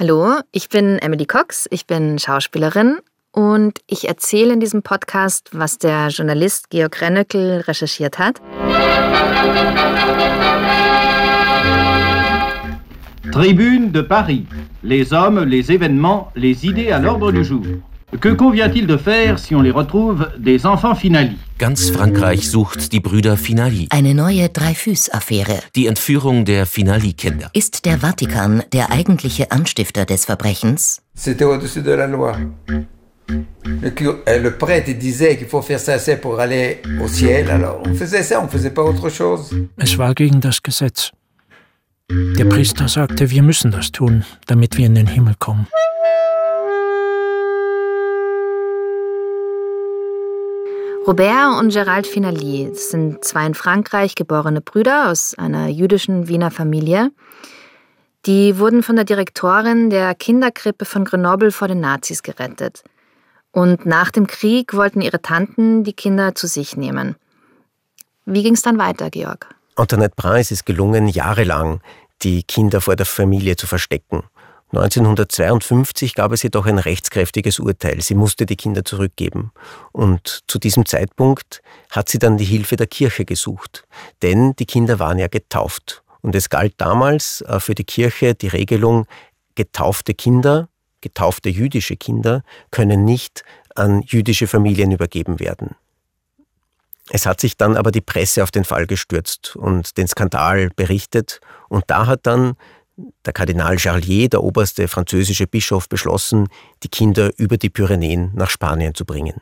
Hallo, ich bin Emily Cox, ich bin Schauspielerin und ich erzähle in diesem Podcast, was der Journalist Georg Rennöckel recherchiert hat. Tribune de Paris. Les hommes, les événements, les idées à l'ordre du jour. Que convient-il de faire si on les retrouve des enfants Finali Ganz Frankreich sucht die Brüder Finali. Eine neue Dreyfus-Affäre. Die Entführung der Finali-Kinder. Ist der Vatikan der eigentliche Anstifter des Verbrechens? C'était au-dessus de la loi. Le, le prêtre disait qu'il faut faire ça, c'est pour aller au ciel. Alors on faisait ça, on faisait pas autre chose. Es war gegen das Gesetz. Der Priester sagte, wir müssen das tun, damit wir in den Himmel kommen. Robert und Gerald Finali sind zwei in Frankreich geborene Brüder aus einer jüdischen Wiener Familie. Die wurden von der Direktorin der Kinderkrippe von Grenoble vor den Nazis gerettet. Und nach dem Krieg wollten ihre Tanten die Kinder zu sich nehmen. Wie ging es dann weiter, Georg? Antoinette Brun ist es gelungen, jahrelang die Kinder vor der Familie zu verstecken. 1952 gab es jedoch ein rechtskräftiges Urteil. Sie musste die Kinder zurückgeben. Und zu diesem Zeitpunkt hat sie dann die Hilfe der Kirche gesucht. Denn die Kinder waren ja getauft. Und es galt damals äh, für die Kirche die Regelung, getaufte Kinder, getaufte jüdische Kinder können nicht an jüdische Familien übergeben werden. Es hat sich dann aber die Presse auf den Fall gestürzt und den Skandal berichtet. Und da hat dann der Kardinal Charlier, der oberste französische Bischof, beschlossen, die Kinder über die Pyrenäen nach Spanien zu bringen.